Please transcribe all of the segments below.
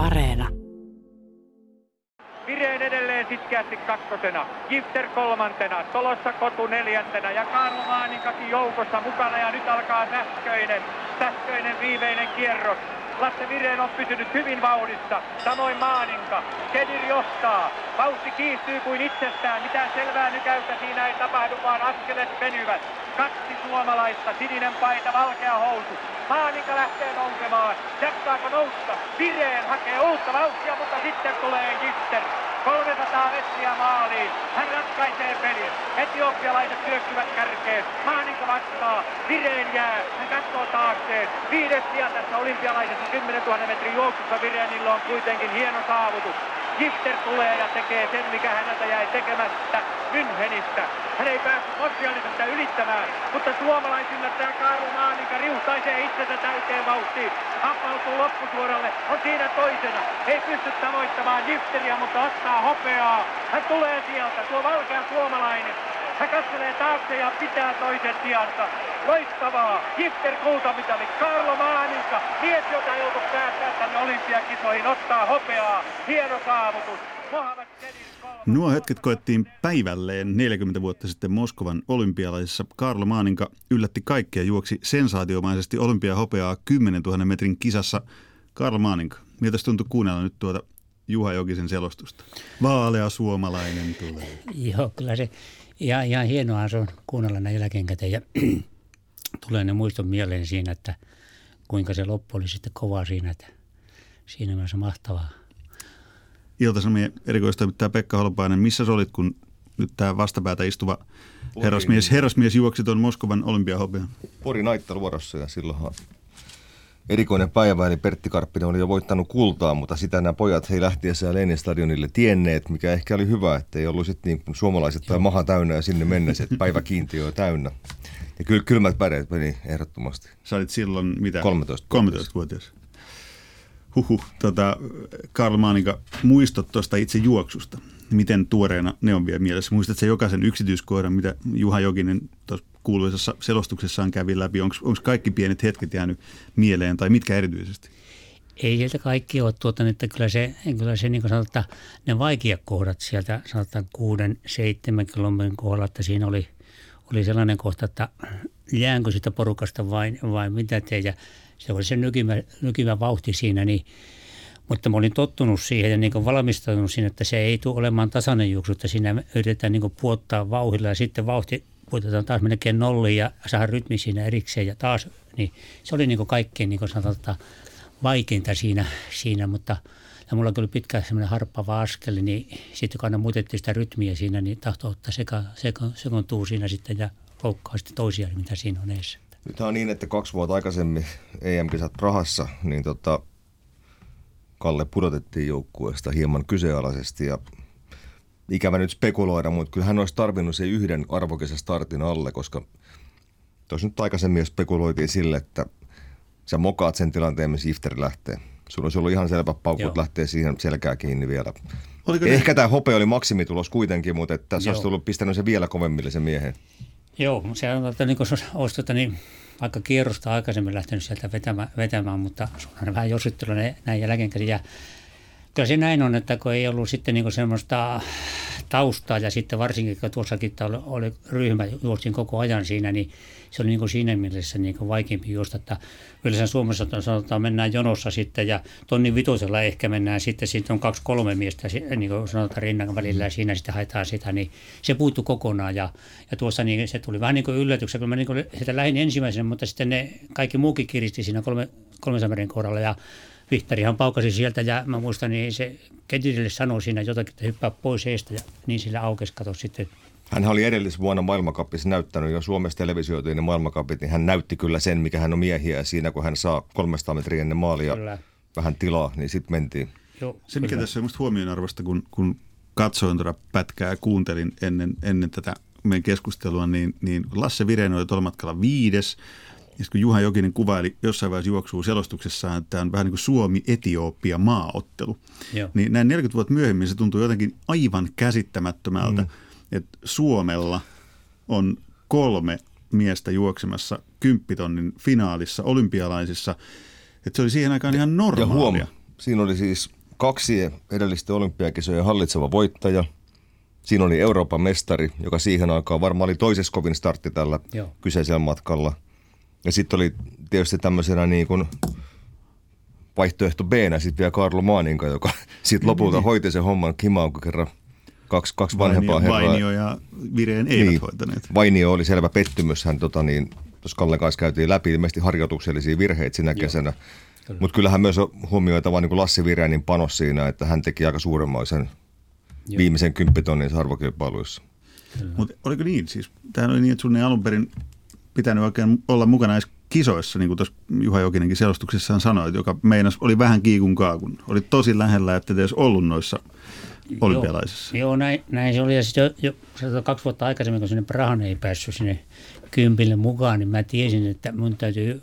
Areena. Vireen edelleen sitkeästi kakkosena. Gifter kolmantena. Tolossa Kotu neljäntenä. Ja Kaarlo Maaninkakin joukossa mukana. Ja nyt alkaa sähköinen, sähköinen viimeinen kierros. Lasse Vireen on pysynyt hyvin vauhdissa. Samoin Maaninka. Kedir johtaa. Vauhti kiihtyy kuin itsestään. Mitään selvää nykäystä siinä ei tapahdu, vaan askelet venyvät. Kaksi suomalaista, sininen paita, valkea housu. Maaninka lähtee nousemaan. Jaksaako nousta? Vireen hakee uutta vauhtia, mutta sitten tulee Gister. 300 metriä maaliin. Hän ratkaisee pelin. Etiopialaiset syöksyvät kärkeen. Maaninka vastaa. Vireen jää. Hän katsoo taakseen. Viides sija tässä olympialaisessa 10 000 metrin juoksussa. Vireenillä on kuitenkin hieno saavutus. Gifter tulee ja tekee sen, mikä häneltä jäi tekemättä Münchenistä. Hän ei päässyt Montrealisesta ylittämään, mutta suomalaisilla tämä Kaarlo Maanika riuhtaisee itsensä täyteen vauhtiin. Happautuu loppusuoralle, on siinä toisena. Ei pysty tavoittamaan Gifteriä, mutta ottaa hopeaa. Hän tulee sieltä, tuo valkea suomalainen. Hän katselee taakse ja pitää toisen sijansa. Loistavaa. Gifter kultamitali. Karlo Maaninka. Mies, jota ei ollut päästää tänne olympiakisoihin, ottaa hopeaa. Hieno saavutus. Nuo hetket koettiin päivälleen 40 vuotta sitten Moskovan olympialaisissa. Karlo Maaninka yllätti kaikkia juoksi sensaatiomaisesti olympiahopeaa 10 000 metrin kisassa. Karlo Maaninka, miltä se tuntui kuunnella nyt tuota Juha Jokisen selostusta? Vaalea suomalainen tulee. Joo, kyllä se ihan, ihan hienoa se on kuunnella näin jälkeenkäteen ja tulee ne muiston mieleen siinä, että kuinka se loppu oli sitten kova siinä, että siinä mielessä mahtavaa. Ilta-Sanomien erikoistoimittaja Pekka Holopainen, missä sä olit, kun nyt tämä vastapäätä istuva herrasmies, herrasmies juoksi tuon Moskovan olympiahopean? Pori Naittaluodossa ja silloinhan erikoinen päivä, eli Pertti Karppinen oli jo voittanut kultaa, mutta sitä nämä pojat he lähtiessään Lenin stadionille tienneet, mikä ehkä oli hyvä, että ei ollut sitten niin suomalaiset tai maha täynnä ja sinne mennessä, että päiväkiintiö on täynnä. Ja kyllä kylmät väreet meni ehdottomasti. Sä olit silloin mitä? 13. 13-vuotias. Huhhuh, tota, Karl Maaninka, muistot tuosta itse juoksusta. Miten tuoreena ne on vielä mielessä? Muistatko jokaisen yksityiskohdan, mitä Juha Jokinen tuossa kuuluisessa selostuksessaan kävi läpi? Onko kaikki pienet hetket jäänyt mieleen tai mitkä erityisesti? Ei sieltä kaikki ole tuota, että kyllä se, kyllä se niin sanotaan, ne vaikeat kohdat sieltä sanotaan kuuden, seitsemän kilometrin kohdalla, että siinä oli, oli sellainen kohta, että jäänkö sitä porukasta vai, vai mitä te. Ja se oli se nykimä, nykimä vauhti siinä, niin, mutta mä olin tottunut siihen ja niin valmistautunut siihen, että se ei tule olemaan tasainen juoksu, että siinä yritetään niin puottaa vauhdilla ja sitten vauhti puotetaan taas melkein nolliin ja saada rytmi siinä erikseen ja taas, niin se oli niin kuin kaikkein niin kuin sanotaan, vaikeinta siinä, siinä mutta ja mulla kyllä pitkä semmoinen harppava askel, niin sitten kun aina muutettiin sitä rytmiä siinä, niin tahtoi ottaa seka, seka, sekoontuu siinä sitten ja loukkaa sitten toisia, mitä siinä on edessä. Nyt on niin, että kaksi vuotta aikaisemmin EM-kisat Prahassa, niin tota, Kalle pudotettiin joukkueesta hieman kyseenalaisesti ja ikävä nyt spekuloida, mutta kyllä hän olisi tarvinnut se yhden arvokesän startin alle, koska tuossa nyt aikaisemmin spekuloitiin sille, että sä mokaat sen tilanteen, missä Ifter lähtee. Sulla olisi ollut ihan selvä paukut Joo. lähtee siihen selkää kiinni vielä. Oliko ne- Ehkä tämä hopea oli maksimitulos kuitenkin, mutta että tässä olisi Joo. tullut pistänyt se vielä kovemmille se miehen. Joo, se on, että niin kuin olisi tota, niin, vaikka kierrosta aikaisemmin lähtenyt sieltä vetämään, vetämään mutta se on vähän jossittelu ne- näin jälkeenkäsin. Ja kyllä se näin on, että kun ei ollut sitten niin semmoista taustaa ja sitten varsinkin kun tuossakin oli, ryhmä, juostin koko ajan siinä, niin se oli niin kuin siinä mielessä niin kuin vaikeampi juosta, että yleensä Suomessa sanotaan mennään jonossa sitten ja tonni vitosella ehkä mennään sitten, sitten on kaksi kolme miestä niin kuin sanotaan rinnan välillä ja siinä sitten haetaan sitä, niin se puuttu kokonaan ja, ja tuossa niin se tuli vähän niin kuin yllätyksenä, kun mä niin kuin sitä lähdin ensimmäisenä, mutta sitten ne kaikki muukin kiristi siinä kolme, kolmesamerin kohdalla ja Vihtarihan paukasi sieltä ja mä muistan, niin se Kedirille sanoi siinä jotakin, että hyppää pois eestä ja niin sillä aukesi kato sitten. Hän oli edellisvuonna maailmankapissa näyttänyt jo Suomessa televisioitujen ne maailmankapit, niin hän näytti kyllä sen, mikä hän on miehiä ja siinä kun hän saa 300 metriä ennen maalia Kyllä. vähän tilaa, niin sitten mentiin. Joo, Se, mikä kyllä. tässä on minusta huomionarvoista, kun, kun katsoin tuota pätkää ja kuuntelin ennen, ennen tätä meidän keskustelua, niin, niin Lasse Viren oli tuolla matkalla viides. Ja kun Juha Jokinen kuvaili jossain vaiheessa juoksuu selostuksessaan, että tämä on vähän niin kuin Suomi-Etiopia maaottelu. Joo. Niin näin 40 vuotta myöhemmin se tuntuu jotenkin aivan käsittämättömältä, mm. että Suomella on kolme miestä juoksemassa kymppitonnin finaalissa olympialaisissa. Että se oli siihen aikaan ihan Ja huom, normaalia. Siinä oli siis kaksi edellisten olympiakisojen hallitseva voittaja. Siinä oli Euroopan mestari, joka siihen aikaan varmaan oli toisessa kovin startti tällä Joo. kyseisellä matkalla. Ja sitten oli tietysti tämmöisenä niin kuin vaihtoehto b sitten vielä Karlo Maaninka, joka sitten lopulta hoiti sen homman kimaan, kun kerran kaksi, kaksi vanhempaa Vainio, herraa. Vainio ja Vireen eivät niin. hoitaneet. Vainio oli selvä pettymys. Hän tota, niin, tuossa Kallen kanssa käytiin läpi ilmeisesti harjoituksellisia virheitä sinä kesänä. Mutta kyllähän myös on huomioitava niin kuin Lassi Virenin panos siinä, että hän teki aika suuremmoisen Joo. viimeisen kymppitonnin arvokilpailuissa. Mutta oliko niin? Siis, tämähän oli niin, että sun ei alun perin pitänyt oikein olla mukana edes kisoissa, niin kuin tuossa Juha Jokinenkin selostuksessaan sanoi, että joka meinas oli vähän kiikun kaakun. Oli tosi lähellä, että edes ollut noissa olympialaisissa. Joo, joo näin, näin se oli. Ja sitten jo, jo kaksi vuotta aikaisemmin, kun sinne Prahan ei päässyt sinne kympille mukaan, niin mä tiesin, että mun täytyy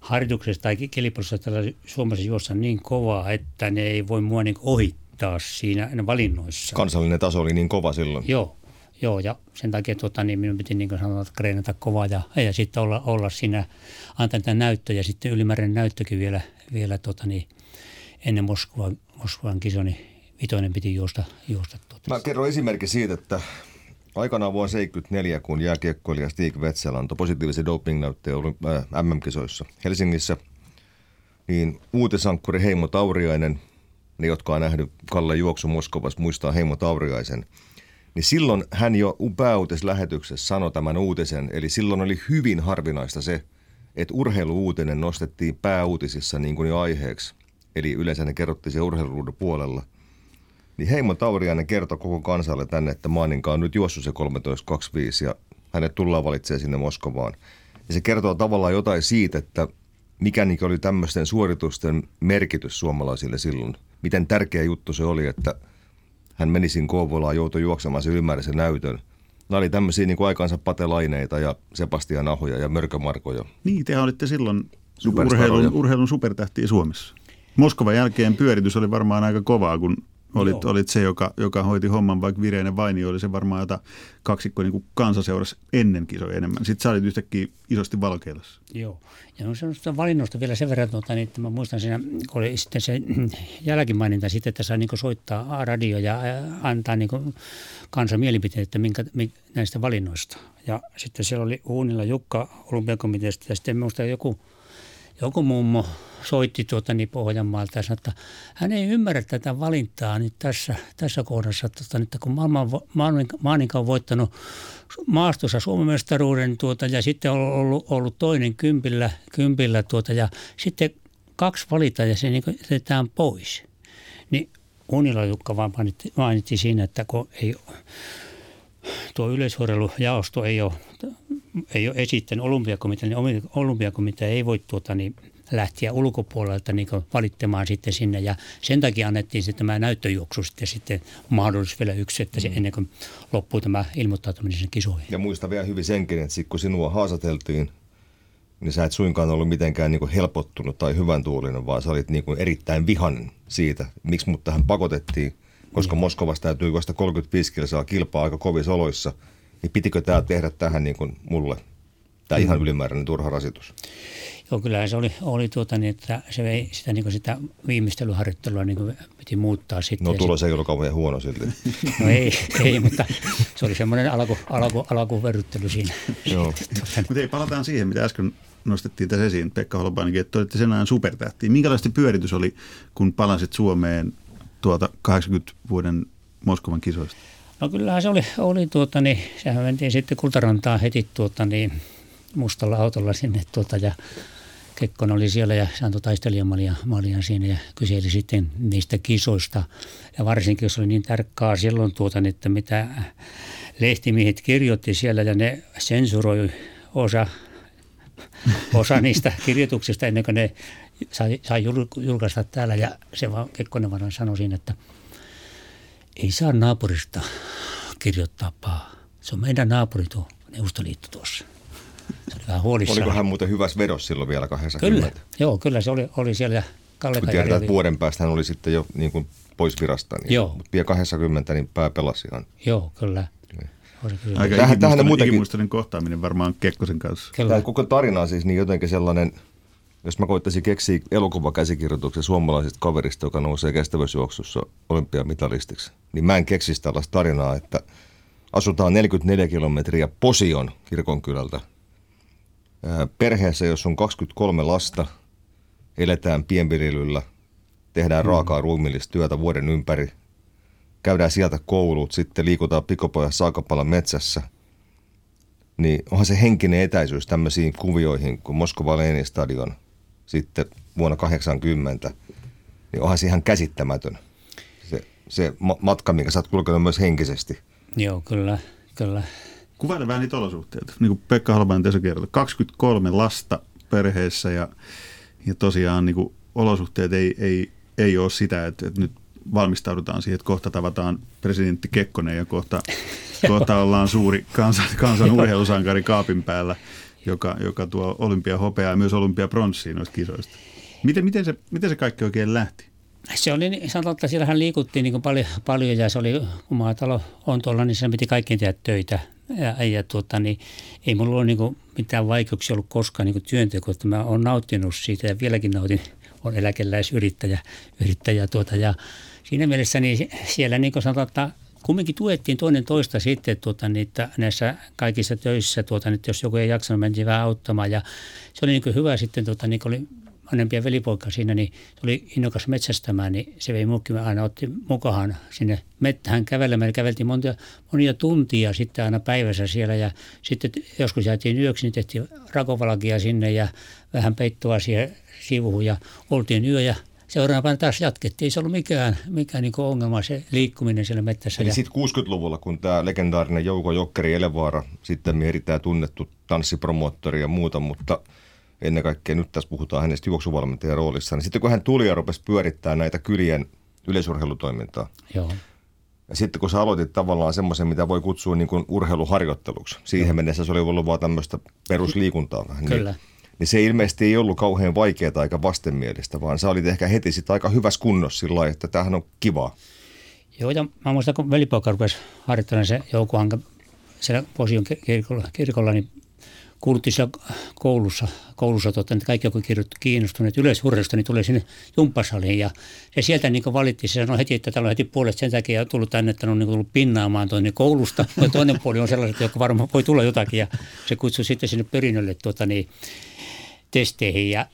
harjoituksessa tai kilpailussa tällä Suomessa juossa niin kovaa, että ne ei voi mua niin ohittaa siinä valinnoissa. Kansallinen taso oli niin kova silloin. Joo, joo, ja sen takia tota, niin minun piti niin kuin sanoa, että treenata kovaa ja, ja sitten olla, olla siinä, antaa tätä näyttöä ja sitten ylimääräinen näyttökin vielä, vielä tota, niin, ennen Moskovan, Moskovan kisoa, niin vitoinen piti juosta. juosta tota. Mä kerron esimerkki siitä, että aikanaan vuonna 1974, kun jääkiekkoilija Stig Wetzel antoi positiivisen dopingnäytteen äh, MM-kisoissa Helsingissä, niin uutisankkuri Heimo Tauriainen, ne jotka on nähnyt Kalle juoksu Moskovassa, muistaa Heimo Tauriaisen, niin silloin hän jo pääuutislähetyksessä sanoi tämän uutisen, eli silloin oli hyvin harvinaista se, että urheiluuutinen nostettiin pääuutisissa niin kuin jo aiheeksi. Eli yleensä ne kerrottiin se urheiluruudun puolella. Niin Heimo Tauriainen kertoi koko kansalle tänne, että Maaninka on nyt juossut se 13.25 ja hänet tullaan valitsee sinne Moskovaan. Ja se kertoo tavallaan jotain siitä, että mikä niin oli tämmöisten suoritusten merkitys suomalaisille silloin. Miten tärkeä juttu se oli, että hän meni siinä Kouvolaan, joutui juoksemaan sen ylimääräisen näytön. Nämä oli tämmöisiä niin kuin aikansa Patelaineita ja Sebastian Ahoja ja Mörkömarkoja. Niin, tehän olitte silloin urheilun, urheilun supertähtiä Suomessa. Moskovan jälkeen pyöritys oli varmaan aika kovaa, kun olit, Joo. olit se, joka, joka hoiti homman, vaikka Vireinen Vainio oli se varmaan jota kaksikko niin kuin kansa seurasi ennen kisoja enemmän. Sitten sä olit yhtäkkiä isosti valokeilassa. Joo. Ja no sellaista valinnosta vielä sen verran, tuota, niin, että mä muistan siinä, kun oli sitten se jälkimaininta sitten, että saa niin soittaa radio ja antaa niin kansan mielipiteet, että minkä, mi, näistä valinnoista. Ja sitten siellä oli Uunilla Jukka olympiakomiteasta ja sitten minusta joku, joku mummo soitti tuota niin Pohjanmaalta ja sanoi, että hän ei ymmärrä tätä valintaa nyt tässä, tässä kohdassa, tuota, että kun maailman, Maaninka on voittanut maastossa Suomen mestaruuden tuota, ja sitten on ollut, ollut toinen kympillä, kympillä tuota, ja sitten kaksi valita ja se niin jätetään pois. Niin Unila Jukka vaan mainitti, mainitti siinä, että kun ei, tuo yleisurheilujaosto ei ole, ei ole esittänyt olympiakomitea, niin olympiakomitea ei voi tuota, niin lähteä ulkopuolelta niin valittamaan sitten sinne. Ja sen takia annettiin sitten tämä näyttöjuoksu sitten, sitten mahdollisuus vielä yksi, että se ennen kuin loppuu tämä ilmoittautuminen sen kisoihin. Ja muista vielä hyvin senkin, että sit kun sinua haastateltiin, niin sä et suinkaan ollut mitenkään niin helpottunut tai hyvän tuulinen, vaan sä olit niin erittäin vihainen siitä, miksi mut tähän pakotettiin, koska Moskovasta täytyy juosta 35 kilsaa kilpaa aika kovissa oloissa, niin pitikö tämä tehdä tähän niin kuin mulle, tämä ihan ylimääräinen turha rasitus? Joo, kyllähän se oli, oli tuota niin, että se ei sitä, niin sitä viimeistelyharjoittelua niin piti muuttaa sitten. No tulos ei ollut kauhean huono silti. No ei, ei, mutta se oli semmoinen alku, alku, alkuverryttely siinä. Joo. Mutta ei, palataan siihen, mitä äsken nostettiin tässä esiin, Pekka Holopainenkin, että olitte sen ajan supertähtiä. Minkälaista pyöritys oli, kun palasit Suomeen tuota 80 vuoden Moskovan kisoista? No kyllähän se oli, oli tuota niin, sehän mentiin sitten Kultarantaan heti tuota niin, mustalla autolla sinne tuota ja Kekkonen oli siellä ja se antoi taistelijamalia malia siinä ja kyseli sitten niistä kisoista. Ja varsinkin jos oli niin tarkkaa silloin tuota, niin että mitä lehtimiehet kirjoitti siellä ja ne sensuroi osa, osa niistä kirjoituksista ennen kuin ne sai, sai julkaista täällä. Ja se vaan Kekkonen vaan sanoi siinä, että ei saa naapurista kirjoittaa pahaa. Se on meidän naapuri tuo Neuvostoliitto tuossa. Se oli vähän huolissaan. Oliko hän muuten hyvässä vedossa silloin vielä 80? Kyllä, joo, kyllä se oli, oli siellä. Kalle Kun tiedetään, että vuoden päästä hän oli sitten jo niin kuin pois virasta, niin, Joo. mutta vielä 80 niin pää pelasi ihan. Joo, kyllä. Kyllä. Aika Tähän- muutenkin- ikimuistoinen kohtaaminen varmaan Kekkosen kanssa. kyllä. Tämä koko tarina on siis niin jotenkin sellainen jos mä koittaisin keksiä elokuvakäsikirjoituksen suomalaisesta kaverista, joka nousee kestävyysjuoksussa olympiamitalistiksi, niin mä en keksisi tällaista tarinaa, että asutaan 44 kilometriä Posion kirkonkylältä. Perheessä, jos on 23 lasta, eletään pienviljelyllä, tehdään mm. raakaa ruumillista työtä vuoden ympäri, käydään sieltä koulut, sitten liikutaan pikopojassa saakapalan metsässä – niin onhan se henkinen etäisyys tämmöisiin kuvioihin kuin Moskova Lenin stadion sitten vuonna 80, niin onhan se ihan käsittämätön se, se matka, minkä sä oot kulkenut myös henkisesti. Joo, kyllä, kyllä. Kuvaile vähän niitä olosuhteita. Niin kuin Pekka Halvainen tässä kertoi, 23 lasta perheessä ja, ja tosiaan niin kuin olosuhteet ei, ei, ei ole sitä, että, että nyt valmistaudutaan siihen, että kohta tavataan presidentti Kekkonen ja kohta, kohta ollaan suuri kansan, kansan urheilusankari kaapin päällä, joka, joka tuo olympiahopeaa ja myös olympiapronssia noista kisoista. Miten, miten, se, miten se kaikki oikein lähti? Se oli, sanotaan, että siellähän liikuttiin niin paljon, paljon ja se oli, kun maatalo on tuolla, niin sen piti kaikkien tehdä töitä. Ja, ja tuota, niin, ei mulla ole niin kuin mitään vaikeuksia ollut koskaan niin työnteko, että mä olen nauttinut siitä ja vieläkin nautin, on eläkeläisyrittäjä yrittäjä, tuota, ja siinä mielessä niin siellä niin kuin sanotaan, että kumminkin tuettiin toinen toista sitten tuota, niitä, näissä kaikissa töissä, tuota, että jos joku ei jaksanut, mentiin vähän auttamaan. Ja se oli niin hyvä sitten, tuota, niin oli vanhempia velipoika siinä, niin se oli innokas metsästämään, niin se vei muukin aina otti mukaan sinne mettähän kävelemään. Käveltiin monta, monia tuntia sitten aina päivässä siellä ja sitten joskus jäätiin yöksi, niin tehtiin rakovalakia sinne ja vähän peittoa siihen sivuun ja oltiin yö ja seuraavana taas jatkettiin. Ei se ollut mikään, mikään niin ongelma se liikkuminen siellä metsässä. Eli sitten 60-luvulla, kun tämä legendaarinen Jouko Jokkeri Elevaara, sitten erittäin tunnettu tanssipromoottori ja muuta, mutta ennen kaikkea nyt tässä puhutaan hänestä juoksuvalmentajan roolissa, niin sitten kun hän tuli ja rupesi pyörittämään näitä kylien yleisurheilutoimintaa, Joo. Ja sitten kun sä aloitit tavallaan semmoisen, mitä voi kutsua niin kuin urheiluharjoitteluksi, siihen Joo. mennessä se oli ollut vaan tämmöistä perusliikuntaa vähän. Kyllä. Niin, niin se ilmeisesti ei ollut kauhean vaikeaa aika vastenmielistä, vaan sä olit ehkä heti sitten aika hyvässä kunnossa sillä lailla, että tämähän on kivaa. Joo, ja mä muistan, kun velipoika rupesi harjoittelemaan se Joukohanka siellä Posion kirkolla, kirkolla niin siellä koulussa, koulussa totta, että kaikki, jotka kiinnostuneet yleisurheilusta, niin tulee sinne jumppasaliin. Ja, ja sieltä niin valittiin, se sanoi heti, että täällä on heti puolet sen takia tullut tänne, että on niin tullut pinnaamaan tuonne koulusta. Ja toinen puoli on sellaiset, jotka varmaan voi tulla jotakin. Ja se kutsui sitten sinne perinnölle tuota, niin, testeihin ja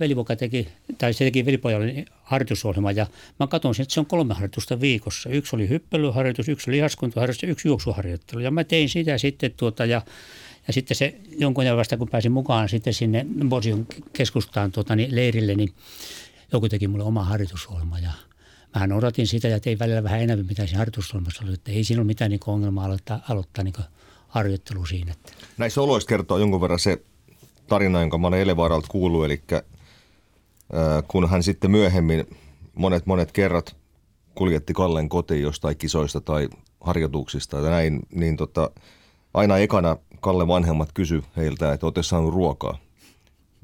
velipoika teki, tai se teki velipojalle harjoitusohjelma ja mä katson että se on kolme harjoitusta viikossa. Yksi oli hyppelyharjoitus, yksi lihaskuntoharjoitus ja yksi juoksuharjoittelu. Ja mä tein sitä sitten tuota ja, ja sitten se jonkun ajan vasta kun pääsin mukaan sitten sinne Bosion keskustaan tuota, niin leirille, niin joku teki mulle oma harjoitusohjelma ja Mähän odotin sitä ja tein välillä vähän enemmän, mitä siinä harjoitusohjelmassa oli. Että ei siinä ole mitään niin ongelmaa aloittaa, aloittaa niin harjoittelu siinä. Näissä oloissa kertoo jonkun verran se tarina, jonka mä olen Elevaaralta kuullut, eli äh, kun hän sitten myöhemmin monet monet kerrat kuljetti Kallen kotiin jostain kisoista tai harjoituksista ja näin, niin tota, aina ekana Kalle vanhemmat kysy heiltä, että olette saanut ruokaa.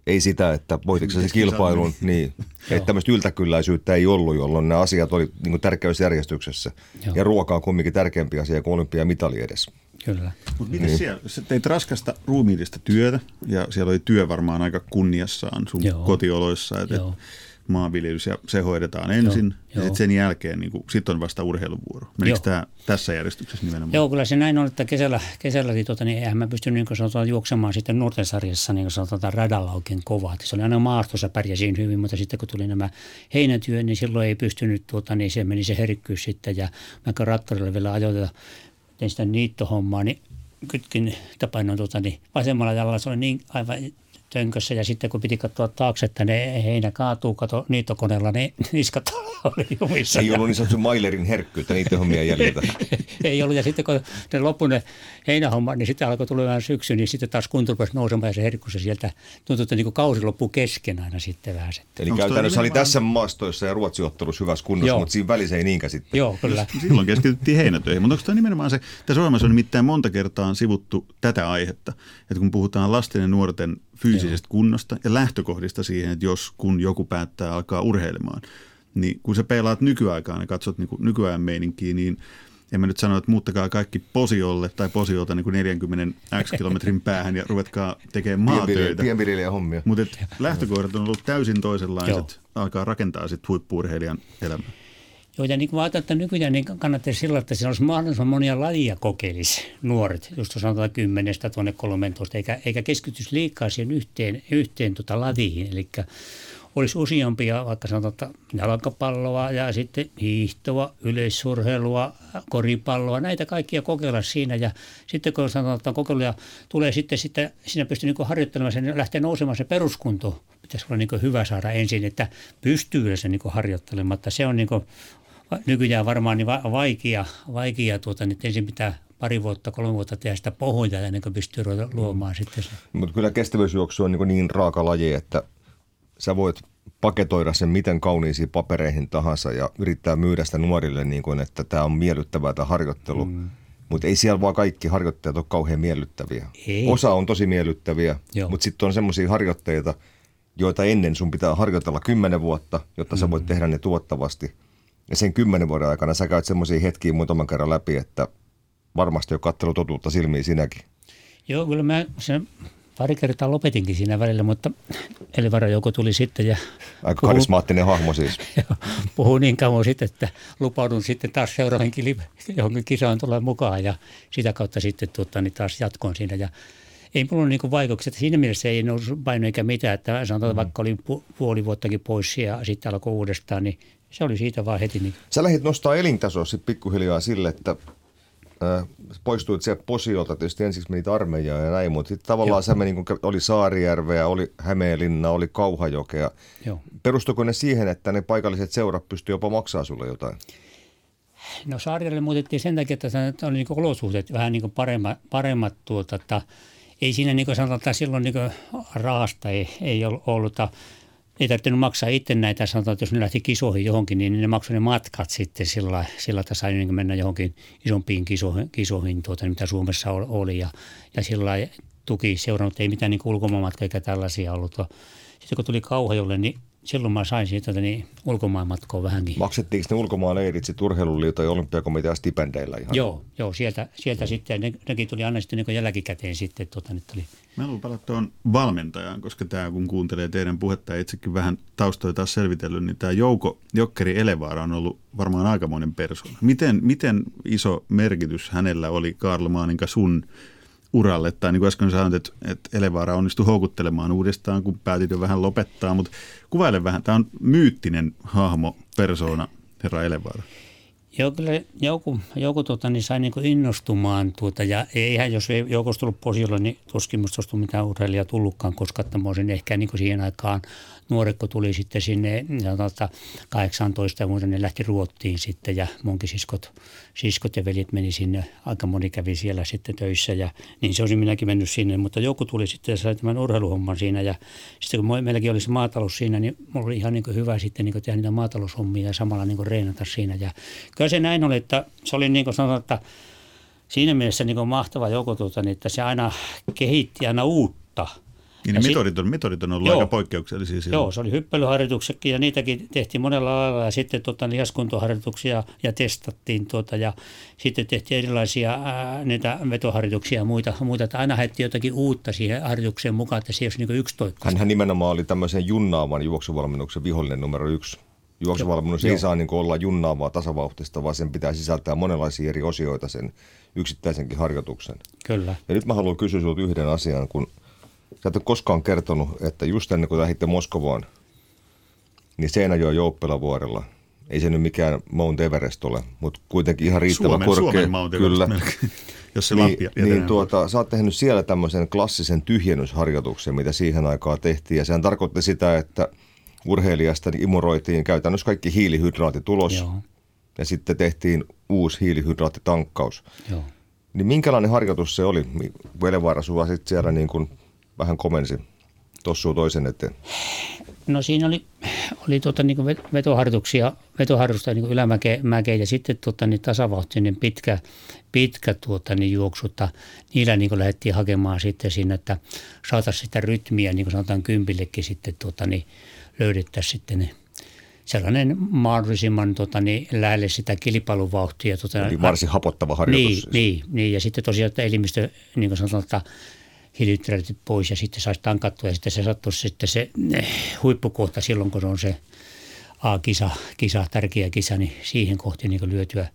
Ei sitä, että voitiko se kilpailun, niin, että tämmöistä yltäkylläisyyttä ei ollut, jolloin nämä asiat oli niin tärkeysjärjestyksessä. Joo. Ja ruoka on kumminkin tärkeämpi asia kuin olympiamitali edes. Kyllä. Mutta miten niin. siellä, sä teit raskasta ruumiillista työtä ja siellä oli työ varmaan aika kunniassaan sun Joo. kotioloissa, että Joo. Maanviljelys ja se hoidetaan ensin Joo. ja sitten sen jälkeen niin sit on vasta urheiluvuoro. Menikö tämä tässä järjestyksessä nimenomaan? Joo, kyllä se näin on, että kesällä, kesällä niin, tuota, niin eihän mä pysty niin sanotaan, juoksemaan sitten nuorten sarjassa niin sanotaan, radalla oikein kovaa. Se oli aina maastossa pärjäsin hyvin, mutta sitten kun tuli nämä heinätyö, niin silloin ei pystynyt, tuota, niin se meni se herkkyys sitten ja mä rattorilla vielä ajoita tein sitä niittohommaa, niin kytkin tapainoin tuota, niin vasemmalla jalalla se oli niin aivan tönkössä ja sitten kun piti katsoa taakse, että ne heinä kaatuu kato niittokoneella, niin niskat oli jumissa. Ei ollut niin sanottu Mailerin herkkyyttä niitä hommia jäljiltä. ei ollut ja sitten kun ne loppui ne heinähomma, niin sitten alkoi tulla vähän syksy, niin sitten taas kunto rupesi nousemaan ja se herkku se sieltä tuntui, että niin kausi loppui kesken aina sitten vähän. Sitten. Eli Onko käytännössä oli tässä maastoissa ja Ruotsi-ottelussa hyvässä kunnossa, Joo. mutta siinä välissä ei niinkään sitten. Joo, kyllä. Silloin keskityttiin heinätöihin, mutta onko tämä nimenomaan se, tässä ohjelmassa on nimittäin monta kertaa sivuttu tätä aihetta, että kun puhutaan lasten ja nuorten fyysisestä Joo. kunnosta ja lähtökohdista siihen, että jos kun joku päättää alkaa urheilemaan, niin kun sä peilaat nykyaikaan ja katsot niin kuin nykyajan meininkiä, niin en mä nyt sano, että muuttakaa kaikki posiolle tai posiolta niin kuin 40 x kilometrin päähän ja ruvetkaa tekemään maatöitä. Pienviljelijä hommia. Mutta lähtökohdat on ollut täysin toisenlaiset, Joo. alkaa rakentaa sitten huippuurheilijan elämää. Joo, ja niin ajatellaan, että nykyään niin kannattaa sillä, että siinä olisi mahdollisimman monia lajia kokeilisi nuoret, just sanotaan kymmenestä tuonne 13, eikä, eikä keskitys liikaa siihen yhteen, yhteen tota lajiin. Eli olisi useampia, vaikka sanotaan jalkapalloa ja sitten hiihtoa, yleissurheilua, koripalloa, näitä kaikkia kokeilla siinä. Ja sitten kun sanotaan, että kokeiluja tulee sitten, sitten siinä pystyy niin harjoittelemaan sen, lähtee nousemaan se peruskunto. Pitäisi olla niin hyvä saada ensin, että pystyy se niin harjoittelemaan. Se on niin nykyään varmaan niin vaikea, vaikea tuota, niin ensin pitää pari vuotta, kolme vuotta tehdä sitä pohjaa ennen kuin pystyy luomaan mm. sitten se. Mutta kyllä kestävyysjuoksu on niin, niin raaka laji, että sä voit paketoida sen miten kauniisiin papereihin tahansa ja yrittää myydä sitä nuorille niin kuin, että tämä on miellyttävää tämä harjoittelu. Mm. Mutta ei siellä vaan kaikki harjoittajat ole kauhean miellyttäviä. Ei. Osa on tosi miellyttäviä, mutta sitten on semmoisia harjoitteita, joita ennen sun pitää harjoitella kymmenen vuotta, jotta mm. sä voit mm. tehdä ne tuottavasti. Ja sen kymmenen vuoden aikana sä käyt semmoisia hetkiä muutaman kerran läpi, että varmasti jo kattelu totuutta silmiin sinäkin. Joo, kyllä mä sen pari kertaa lopetinkin siinä välillä, mutta Elivara Jouko tuli sitten ja... Aika puhu, karismaattinen hahmo siis. Puhui niin kauan sitten, että lupaudun sitten taas seuraavankin johonkin kisaan tulee mukaan ja sitä kautta sitten tuota, niin taas jatkoon siinä ja ei mulla ole niin vaikeuksia. Siinä mielessä ei noussut paino eikä mitään, että sanotaan, mm. vaikka olin pu- puoli vuottakin pois ja sitten alkoi uudestaan, niin se oli siitä vaan heti. Niin. Sä lähdit nostaa elintasoa sitten pikkuhiljaa sille, että äh, poistuit sieltä posiolta, tietysti ensiksi menit armeijaan ja näin, mutta sitten tavallaan Joo. sä meni, kun oli Saarijärveä, oli Hämeenlinna, oli Kauhajokea. Joo. Perustuiko ne siihen, että ne paikalliset seurat pystyivät jopa maksaa sulle jotain? No Saarijärvelle muutettiin sen takia, että oli niin olosuhteet vähän niin paremmat, paremmat tuota, että ei siinä niin sanotaan, että silloin niin rahasta ei, ei ollut ei tarvinnut maksaa itse näitä, sanotaan, että jos ne lähti kisoihin johonkin, niin ne maksoi ne matkat sitten sillä, sillä että sai niin mennä johonkin isompiin kisoihin, kisoihin tuota, mitä Suomessa oli. Ja, ja sillä tuki seurannut, ei mitään niin ulkomaanmatkoja eikä tällaisia ollut. Sitten kun tuli Kauhajolle, niin silloin mä sain siitä niin ulkomaanmatkoa vähänkin. Maksettiinko ne ulkomaanleirit sitten urheiluliiton ja olympiakomitean stipendeillä ihan? Joo, joo sieltä, sieltä sitten, ne, nekin tuli aina sitten niin jälkikäteen sitten. Tuota, nyt tuli. Mä haluan palata tuon valmentajaan, koska tämä kun kuuntelee teidän puhetta ja itsekin vähän taustoja taas selvitellyt, niin tämä Jouko Jokkeri Elevaara on ollut varmaan aikamoinen persoona. Miten, miten iso merkitys hänellä oli Karl Maaninka sun uralle. Tai niin kuin äsken sanoit, että, että Elevaara onnistui houkuttelemaan uudestaan, kun päätit jo vähän lopettaa. Mutta kuvaile vähän, tämä on myyttinen hahmo, persoona, herra Elevaara. Joo, kyllä joku, joku tuota, niin sai niin innostumaan. Tuota, ja eihän jos ei joukosta tullut posiolla, niin tuskin musta olisi mitään urheilijaa tullutkaan, koska tämmöisen ehkä niin siihen aikaan nuorekko tuli sitten sinne sanotaan, 18 ja muuta, ne lähti Ruottiin sitten ja munkin siskot, siskot ja veljet meni sinne. Aika moni kävi siellä sitten töissä ja niin se olisi minäkin mennyt sinne, mutta joku tuli sitten ja sai tämän urheiluhomman siinä ja sitten kun meilläkin oli se maatalous siinä, niin mulla oli ihan niin hyvä sitten niin tehdä niitä maataloushommia ja samalla niin reenata siinä ja kyllä se näin oli, että se oli niin kuin sanotaan, että siinä mielessä niin mahtava joku, tuota, niin että se aina kehitti aina uutta – niin ne metodit on, metodit on ollut joo, aika poikkeuksellisia silloin. Joo, se oli hyppelyharjoituksetkin ja niitäkin tehtiin monella lailla ja sitten tota, lihaskuntoharjoituksia ja testattiin tuota, ja sitten tehtiin erilaisia ää, niitä vetoharjoituksia ja muita, muita että aina haettiin jotakin uutta siihen harjoitukseen mukaan, että se olisi niin yksi toikka. Hän nimenomaan oli tämmöisen junnaavan juoksuvalmennuksen vihollinen numero yksi. Juoksuvalmennus ei saa niin olla junnaavaa tasavauhtista, vaan sen pitää sisältää monenlaisia eri osioita sen yksittäisenkin harjoituksen. Kyllä. Ja nyt mä haluan kysyä sinulta yhden asian, kun – Sä et ole koskaan kertonut, että just ennen kuin lähditte Moskovaan, niin Seinäjoen Jouppelavuorella, ei se nyt mikään Mount Everest ole, mutta kuitenkin ihan riittävän Suomen, korkea. Suomen Mount Everest kyllä. Melkein, jos se niin, niin tuota, sä oot tehnyt siellä tämmöisen klassisen tyhjennysharjoituksen, mitä siihen aikaan tehtiin. Ja sehän tarkoitti sitä, että urheilijasta imuroitiin käytännössä kaikki hiilihydraatit ulos. Joo. Ja sitten tehtiin uusi hiilihydraattitankkaus. Joo. Niin minkälainen harjoitus se oli? Velevaara sulla sitten siellä niin kuin vähän komensi tossuu toisen eteen? No siinä oli, oli tuota, niin vetoharjoituksia, vetoharjoitusta niin ylämäkeä ja sitten tuota, niin tasavauhtinen pitkä, pitkä tuota, niin juoksutta. Niillä niin lähdettiin hakemaan sitten siinä, että saataisiin sitä rytmiä, niin kuin sanotaan kympillekin sitten tuota, niin löydettäisiin sitten ne sellainen mahdollisimman tota, niin, lähelle sitä kilpailuvauhtia. Tota, Eli varsin hapottava harjoitus. Niin, siis. niin, niin, ja sitten tosiaan, että elimistö, niin kuin sanotaan, että hiilihydraatit pois ja sitten saisi tankattua ja sitten se sattuisi sitten se eh, huippukohta silloin, kun on se A-kisa, kisa, tärkeä kisa, niin siihen kohti niin lyötyä.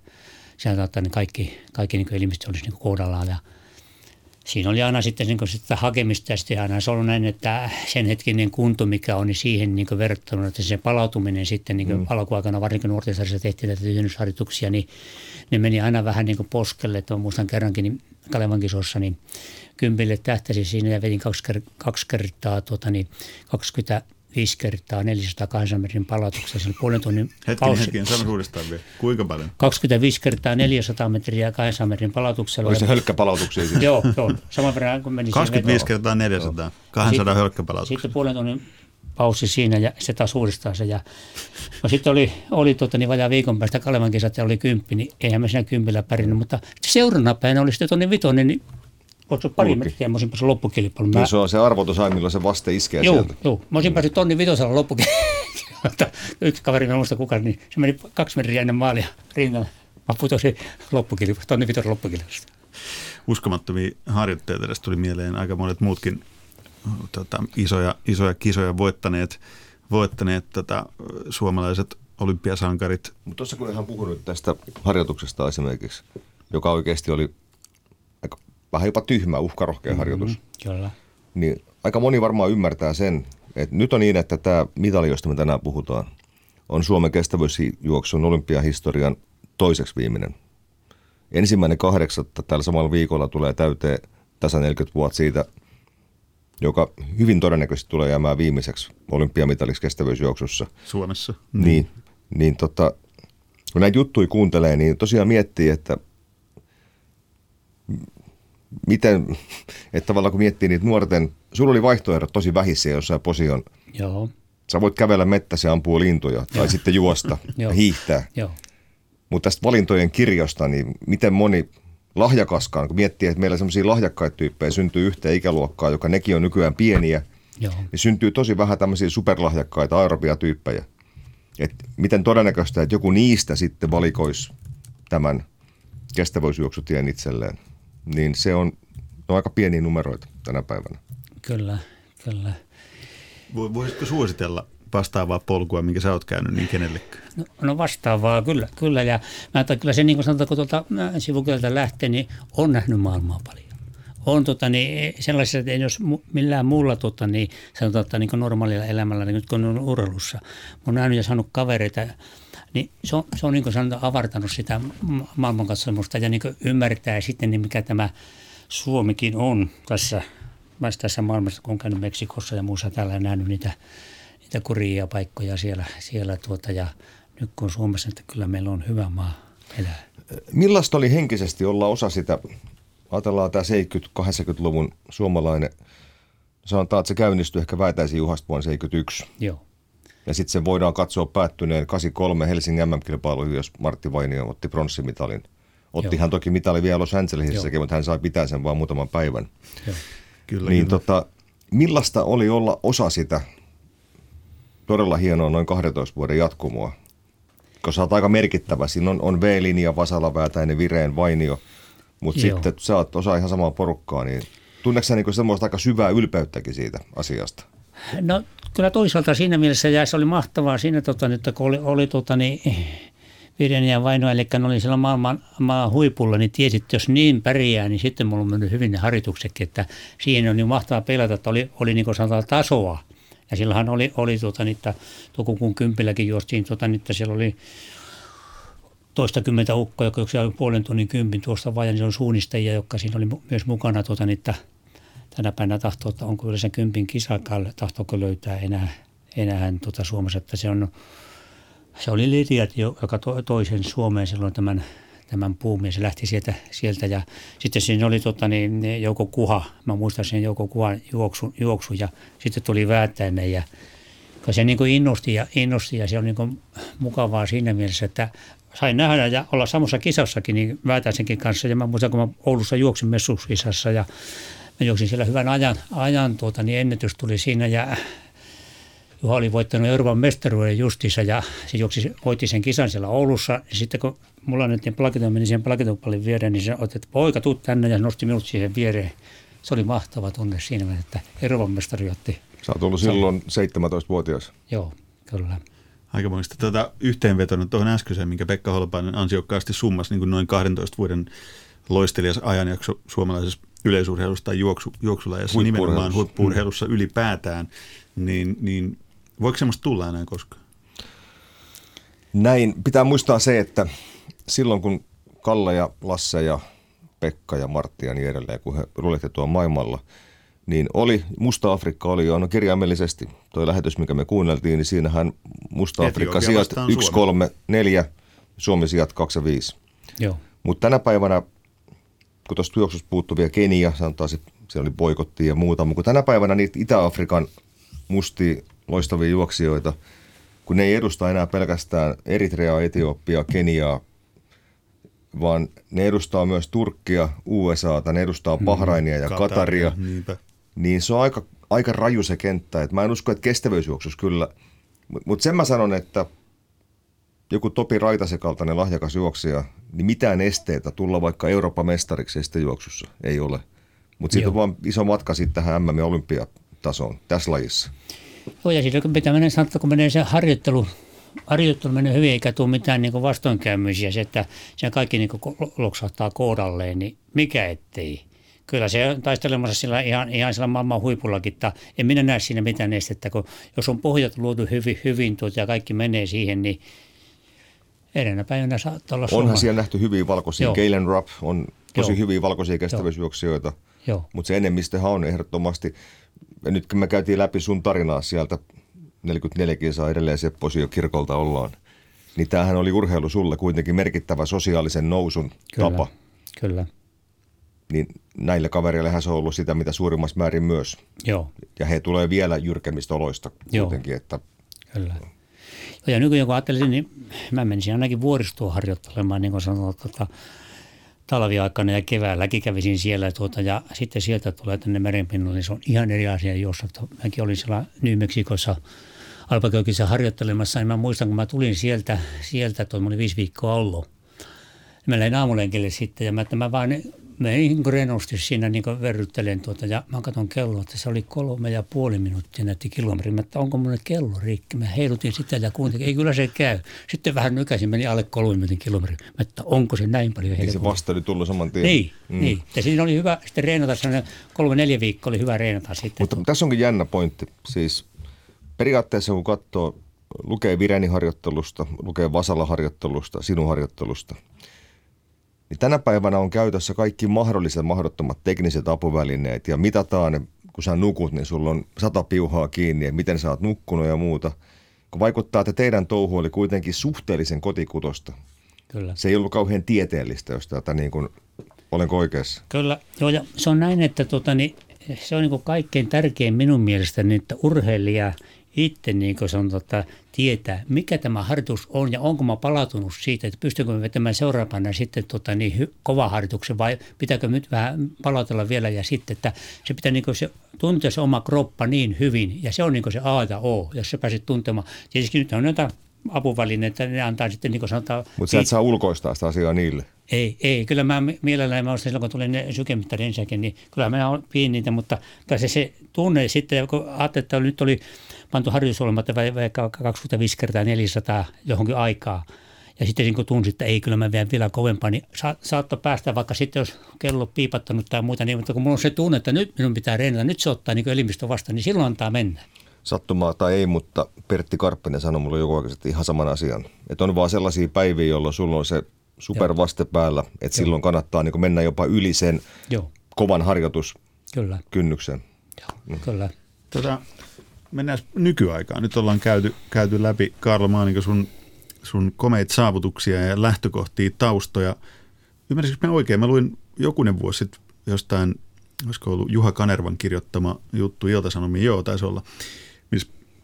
Sieltä että niin kaikki, kaikki niin elimistö olisi niin kohdallaan ja siinä oli aina sitten niin sitä hakemista ja sitten aina se on näin, että sen hetkinen kunto, mikä on, niin siihen niin verrattuna, että se palautuminen sitten niin mm. alkuaikana, varsinkin nuorten sarjassa tehtiin näitä tyhjennysharjoituksia, niin ne meni aina vähän niin poskelle. Että muistan kerrankin niin Kalevan kisossa, niin kympille tähtäsi siinä ja vedin kaksi, kaksi kertaa tuota, niin 20 viisi kertaa 400 metrin palautuksia sen puolen tunnin Hetken, pausi. hetken, sano uudestaan vielä. Kuinka paljon? 25 kertaa 400 metriä 200 metrin palautuksella. Oli se hölkkäpalautuksia siis? joo, joo. Saman verran kuin meni 25 kertaa 400, 200 hölkkäpalautuksia. Sitten puolen tunnin pausi siinä ja se taas uudestaan se. Ja, no sitten oli, oli tota, niin vajaa viikon päästä Kalevan kesät ja oli kymppi, niin eihän me siinä kympillä pärjännyt, mutta seuraavana päivänä oli sitten tonnin vitonen, niin Oletko pari Kulki. metriä, mä olisin päässyt loppukilpailuun. Niin se on se arvotus milloin se vaste iskee joo, sieltä. Joo, mä olisin päässyt tonni vitosella loppukilpailuun. Yksi kaveri, mä muista kukaan, niin se meni kaksi metriä ennen maalia rinnalla. Mä putosin loppukilpailuun, tonni vitosen loppukilpailusta. Uskomattomia harjoitteita edes tuli mieleen aika monet muutkin tota, isoja, isoja kisoja voittaneet, voittaneet tota, suomalaiset olympiasankarit. Mutta tuossa kun ihan puhunut tästä harjoituksesta esimerkiksi, joka oikeasti oli vähän jopa tyhmä, uhkarohkea mm-hmm, harjoitus. Kyllä. Niin aika moni varmaan ymmärtää sen, että nyt on niin, että tämä mitali, josta me tänään puhutaan, on Suomen kestävyysjuoksun olympiahistorian toiseksi viimeinen. Ensimmäinen kahdeksatta tällä samalla viikolla tulee täyteen tasa 40 vuotta siitä, joka hyvin todennäköisesti tulee jäämään viimeiseksi olympiamitaliksi kestävyysjuoksussa. Suomessa. Niin, niin tota, kun näitä juttuja kuuntelee, niin tosiaan miettii, että miten, että tavallaan kun miettii niitä nuorten, sulla oli vaihtoehdot tosi vähissä jossain posion. Joo. Sä voit kävellä mettässä ja ampua lintuja tai sitten juosta ja hiihtää. Joo. Mutta tästä valintojen kirjosta, niin miten moni lahjakaskaan, kun miettii, että meillä sellaisia lahjakkaita tyyppejä syntyy yhteen ikäluokkaa, joka nekin on nykyään pieniä, Joo. niin syntyy tosi vähän tämmöisiä superlahjakkaita aerobia tyyppejä. Et miten todennäköistä, että joku niistä sitten valikoisi tämän kestävyysjuoksutien itselleen niin se on, on aika pieniä numeroita tänä päivänä. Kyllä, kyllä. Voisitko suositella vastaavaa polkua, minkä sä oot käynyt, niin kenellekään? No, no vastaavaa, kyllä. kyllä. Ja mä että kyllä se niin kuin sanotaan, kun tuolta sivukieltä lähtee, niin on nähnyt maailmaa paljon. On tota, niin, sellaisessa, että jos millään muulla tota, niin, sanotaan, että niin normaalilla elämällä, niin nyt kun on urheilussa, mä oon nähnyt ja saanut kavereita, niin se on, se on niin kuin sanotaan, avartanut sitä maailmankatsomusta ja niin ymmärtää sitten, niin mikä tämä Suomikin on tässä, tässä maailmassa, kun on käynyt Meksikossa ja muussa täällä nähnyt niitä, niitä kurjia paikkoja siellä, siellä tuota, ja nyt kun on Suomessa, että kyllä meillä on hyvä maa elää. Millaista oli henkisesti olla osa sitä, ajatellaan tämä 70-80-luvun suomalainen, sanotaan, että se käynnistyi ehkä väitäisi Juhasta vuonna 71. Joo. Ja sitten se voidaan katsoa päättyneen 83 Helsingin MM-kilpailuihin, jos Martti Vainio otti pronssimitalin. Otti hän toki mitali vielä Los Angelesissakin, mutta hän sai pitää sen vain muutaman päivän. Joo. Kyllä, niin kyllä. Tota, millaista oli olla osa sitä todella hienoa noin 12 vuoden jatkumoa? Koska sä oot aika merkittävä. Siinä on, on V-linja, Vasala, Väätäinen, Vireen, Vainio. Mutta sitten sä oot osa ihan samaa porukkaa, niin tunneeko sä niinku semmoista aika syvää ylpeyttäkin siitä asiasta? No kyllä toisaalta siinä mielessä ja se oli mahtavaa siinä, tota, että kun oli, oli tota, niin, ja Vaino, eli ne oli siellä maailman maan huipulla, niin tiesit, että jos niin pärjää, niin sitten mulla on mennyt hyvin ne harjoituksetkin, että siihen on niin mahtavaa pelata, että oli, oli niin kuin sanotaan tasoa. Ja silloinhan oli, oli tota, niitä, Tukukun kympilläkin juostiin, tota, niitä, siellä oli toistakymmentä ukkoa, joka oli puolen tunnin kympin tuosta vajan, niin on suunnistajia, jotka siinä oli myös mukana tota, niitä tänä päivänä tahtoo, että onko yleensä kympin kisakalle, tahtooko löytää enää, enää tota Suomessa, että se on, se oli Lidiat, joka toi sen Suomeen silloin tämän, tämän puumin, se lähti sieltä, sieltä ja sitten siinä oli tota, niin, Jouko Kuha, mä muistan sen Jouko Kuhan juoksu, juoksu ja sitten tuli Väätäinen ja se niin kuin innosti ja, innosti ja se on niin kuin mukavaa siinä mielessä, että sain nähdä ja olla samassa kisassakin niin Väätäisenkin kanssa. Ja mä muistan, kun mä Oulussa juoksin messuskisassa ja mä juoksin siellä hyvän ajan, ajan tuota, niin ennätys tuli siinä ja Juha oli voittanut Euroopan mestaruuden justiinsa ja se juoksi, voitti sen kisan siellä Oulussa. Ja sitten kun mulla annettiin plakiton, meni siihen plakitopallin viereen, niin se otti, että poika, tuu tänne ja nosti minut siihen viereen. Se oli mahtava tunne siinä, että Euroopan mestari otti. Sä oot ollut silloin 17-vuotias. Joo, kyllä. Aikamoista tätä yhteenvetona tuohon äskeiseen, minkä Pekka Holpainen ansiokkaasti summasi niin kuin noin 12 vuoden loistelijas ajanjakso suomalaisessa yleisurheilussa tai juoksu, juoksulajassa, nimenomaan huippuurheilussa ylipäätään, niin, niin voiko semmoista tulla enää koskaan? Näin. Pitää muistaa se, että silloin kun Kalle ja Lasse ja Pekka ja Martti ja niin edelleen, kun he rulehti tuon maailmalla, niin oli, Musta Afrikka oli jo, no kirjaimellisesti, tuo lähetys, mikä me kuunneltiin, niin siinähän Musta Afrikka sijat 1, 3, 4, Suomi sijat 2 ja 5. Joo. Mutta tänä päivänä, kun tuosta juoksusta puuttuvia Kenia, sanotaan se, se oli boikotti ja muuta, mutta tänä päivänä niitä Itä-Afrikan mustia loistavia juoksijoita, kun ne ei edusta enää pelkästään Eritreaa, Etiopia, Keniaa, vaan ne edustaa myös Turkkia, USAta, ne edustaa mm-hmm. Bahrainia ja Kataria, Kataria niinpä. niin se on aika, aika raju se kenttä. Et mä en usko, että kestävyysjuoksus kyllä, mutta mut sen mä sanon, että joku Topi Raitasen kaltainen lahjakas juoksija, niin mitään esteitä tulla vaikka Euroopan mestariksi juoksussa ei ole. Mutta siitä on vaan iso matka sitten tähän MM- ja olympiatasoon tässä lajissa. Joo, ja sitten pitää mennä, sanotaan, kun menee se harjoittelu, harjoittelu menee hyvin, eikä tule mitään niin vastoinkäymisiä, se, että se kaikki niin loksahtaa koodalleen, niin mikä ettei. Kyllä se on taistelemassa sillä ihan, ihan sillä maailman huipullakin, että en minä näe siinä mitään estettä, kun jos on pohjat luotu hyvin, hyvin tuot ja kaikki menee siihen, niin edelleen päivänä saattaa olla Onhan siellä nähty hyviä valkoisia. Galen Rupp on tosi Joo. hyviä valkoisia kestävyysjuoksijoita, mutta se enemmistöhän on ehdottomasti – ja nyt kun me käytiin läpi sun tarinaa sieltä, 44 kisaa edelleen Sepposio kirkolta ollaan, niin tämähän oli urheilu sulle kuitenkin merkittävä sosiaalisen nousun kyllä, tapa. Kyllä. Niin näille kavereille se on ollut sitä, mitä suurimmassa määrin myös. Joo. Ja he tulee vielä jyrkemmistä oloista kuitenkin. Joo. Että... Kyllä. Ja nykyään kun ajattelisin, niin mä menisin ainakin vuoristoon harjoittelemaan, niin kuin sanotaan, että talviaikana ja keväälläkin kävisin siellä tuota, ja sitten sieltä tulee tänne merenpinnalle, niin se on ihan eri asia, jossa mäkin olin siellä New Mexicossa Alpakökissä harjoittelemassa, niin mä muistan, kun mä tulin sieltä, sieltä tuon, mä olin viisi viikkoa ollut. Mä lähdin aamulenkille sitten ja mä, että mä vaan menin niin renosti siinä niin verryttelen tuota ja mä katson kelloa, että se oli kolme ja puoli minuuttia näytti kilometri. Mä että onko mun kello rikki? Mä heilutin sitä ja kuuntelin, ei kyllä se käy. Sitten vähän nykäisin, meni alle kolme minuutin kilometri. Mä että onko se näin paljon helpompi? Niin se vasta oli tullut saman tien. Niin, mm. niin. Ja siinä oli hyvä sitten reenata, kolme neljä viikkoa oli hyvä reenata sitten. Mutta tässä onkin jännä pointti. Siis periaatteessa kun katsoo, lukee Vireni harjoittelusta, lukee Vasala harjoittelusta, sinun harjoittelusta – niin tänä päivänä on käytössä kaikki mahdolliset mahdottomat tekniset apuvälineet ja mitataan, kun sä nukut, niin sulla on sata piuhaa kiinni, että miten sä oot nukkunut ja muuta. Kun vaikuttaa, että teidän touhu oli kuitenkin suhteellisen kotikutosta. Kyllä. Se ei ollut kauhean tieteellistä, jos tätä niin kuin, olenko oikeassa? Kyllä, joo, ja se on näin, että tota, niin, se on niin kaikkein tärkein minun mielestäni, että urheilija – itse niin sanon, tota, tietää, mikä tämä harjoitus on ja onko mä palautunut siitä, että pystynkö mä vetämään seuraavana sitten tota, niin hy, kova harjoituksen vai pitääkö nyt vähän palautella vielä ja sitten, että se pitää niin se, tuntea se oma kroppa niin hyvin ja se on niin se A ja O, jos se pääset tuntemaan. Tietysti nyt on jotain apuvälineitä, ne antaa sitten niin kuin sanotaan... Mutta sä et saa ulkoistaa sitä asiaa niille. Ei, ei. Kyllä mä mielelläni, mä silloin kun tuli ne sykemittari ensinnäkin, niin kyllä mä pidin niitä, mutta se, se tunne sitten, kun ajattelin, että nyt oli pantu harjoitusohjelmat vaikka 25 kertaa 400 johonkin aikaa. Ja sitten niin kun tunsin, että ei, kyllä mä vielä, vielä kovempaa, niin sa- saattoi päästä vaikka sitten, jos kello piipattanut tai muuta, niin, mutta kun mulla on se tunne, että nyt minun pitää reenata, nyt se ottaa niin elimistö vastaan, niin silloin antaa mennä. Sattumaa tai ei, mutta Pertti Karppinen sanoi mulle joku oikeasti ihan saman asian. Että on vaan sellaisia päiviä, jolloin sulla on se supervaste päällä, että Joo. silloin kannattaa niin mennä jopa yli sen Joo. kovan harjoituskynnyksen. Joo, mm. kyllä. Tota, mennään nykyaikaan. Nyt ollaan käyty, käyty läpi, Karlo Maaninko, sun, sun komeit saavutuksia ja lähtökohtia, taustoja. Ymmärsinkö mä oikein? Mä luin jokunen vuosi sitten jostain, olisiko ollut Juha Kanervan kirjoittama juttu Ilta-Sanomia, joo taisi olla,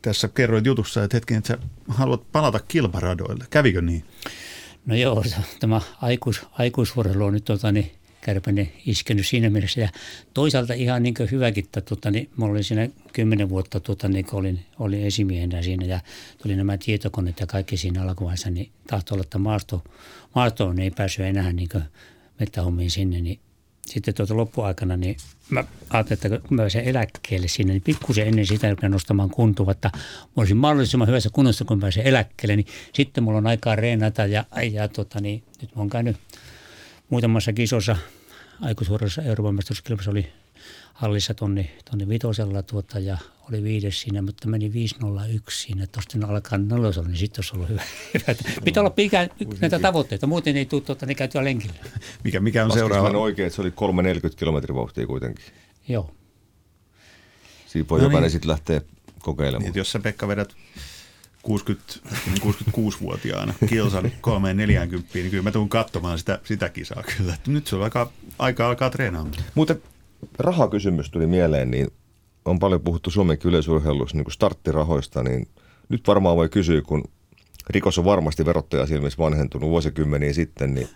tässä kerroit jutussa, että hetken, että sä haluat palata kilparadoille. Kävikö niin? No joo, tämä aikuis, aikuisvuorelu on nyt tota, niin Kärpänen iskenyt siinä mielessä. Ja toisaalta ihan niin hyväkin, että tota, niin, mulla oli siinä kymmenen vuotta, tota, niin, kun olin, olin esimiehenä siinä ja tuli nämä tietokoneet ja kaikki siinä alkuvaiheessa, niin tahtoi olla, että maasto, maastoon ei päässyt enää niin mettähommiin sinne, niin sitten tuota loppuaikana, niin mä ajattelin, että kun mä pääsen eläkkeelle sinne, niin pikkusen ennen sitä rupean nostamaan kuntoa, että mä olisin mahdollisimman hyvässä kunnossa, kun mä pääsen eläkkeelle, niin sitten mulla on aikaa reenata ja, ja tota, niin, nyt mä oon käynyt muutamassa kisossa aikuisuudessa Euroopan mestaruuskilpassa oli hallissa tonni, tonni vitosella tuota, ja oli viides siinä, mutta meni 501 siinä, että tuosta alkaa nelosella, niin sitten olisi ollut hyvä. Pitää olla pikä, näitä tavoitteita, muuten ei tule tuota, niin käytyä lenkillä. Mikä, mikä on Laskis seuraava? oikein, että se oli 340 kilometrin vauhtia kuitenkin. Joo. Siinä voi No jokainen niin. sitten lähteä kokeilemaan. Niin, että jos sä Pekka vedät 60, 66-vuotiaana kilsan 340, niin kyllä mä tuun katsomaan sitä, sitä kisaa kyllä. Nyt sulla aika, aika alkaa treenaamaan. Muuten rahakysymys tuli mieleen, niin on paljon puhuttu Suomenkin yleisurheilussa niin starttirahoista, niin nyt varmaan voi kysyä, kun rikos on varmasti verottaja silmissä vanhentunut vuosikymmeniä sitten, niin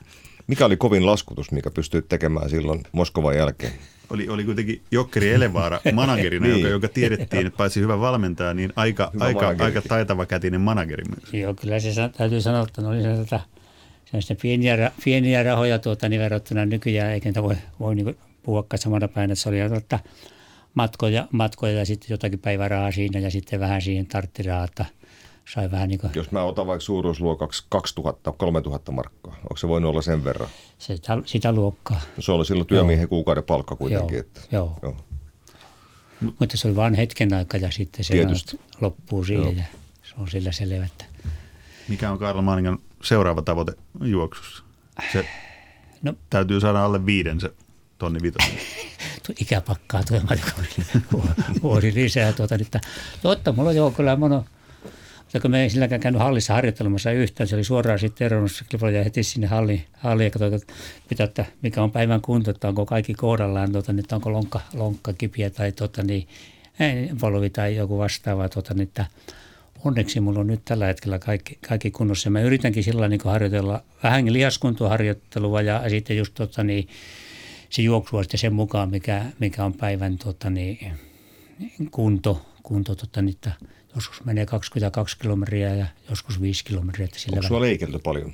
mikä oli kovin laskutus, mikä pystyy tekemään silloin Moskovan jälkeen? Oli, oli kuitenkin Jokkeri Elevaara managerina, Niin. joka, joka tiedettiin, että paitsi hyvä valmentaja, niin aika, Hyvä aika, manageri. aika taitava kätinen manageri myös. Joo, kyllä se täytyy sanoa, että oli se, tota, sellaista pieniä, pieniä rahoja tuota, niin verrattuna nykyään, eikä niitä voi, voi niin puhua samana päin, että se oli että matkoja, matkoja ja sitten jotakin päivärahaa siinä ja sitten vähän siihen tarttirahaa, että sai vähän niin kuin, Jos mä otan vaikka suuruusluokaksi 2000-3000 markkaa, onko se voinut olla sen verran? sitä, sitä luokkaa. Se oli silloin työmiehen kuukauden palkka kuitenkin. Joo, Että, joo. joo. Mutta se oli vain hetken aika ja sitten se Tietysti. loppuu siihen Joo. ja se on sillä selvä, että Mikä on Karl Maaningan seuraava tavoite juoksussa? Se No. täytyy saada alle viiden se tonni vitonen. tu- ikäpakkaa tulemaan vuosi lisää. Tuota, että, totta, mulla on joo kyllä mono, mutta kun me ei silläkään käynyt hallissa harjoittelemassa yhtään, se oli suoraan sitten eronnut ja heti sinne halliin, halliin ja katsoin, että, mitä, että mikä on päivän kunto, että onko kaikki kohdallaan, tuota, että onko lonkka, lonkka kipiä tai tuota, niin, polvi tai joku vastaava. Tuota, niin, että onneksi mulla on nyt tällä hetkellä kaikki, kaikki kunnossa. Mä yritänkin sillä niin harjoitella vähän lihaskuntoharjoittelua ja sitten just tota, niin, se juoksua sitten sen mukaan, mikä, mikä on päivän tota, niin, kunto, kunto tota, niin, että joskus menee 22 kilometriä ja joskus 5 kilometriä. Että sillä Onko sulla leikelty paljon?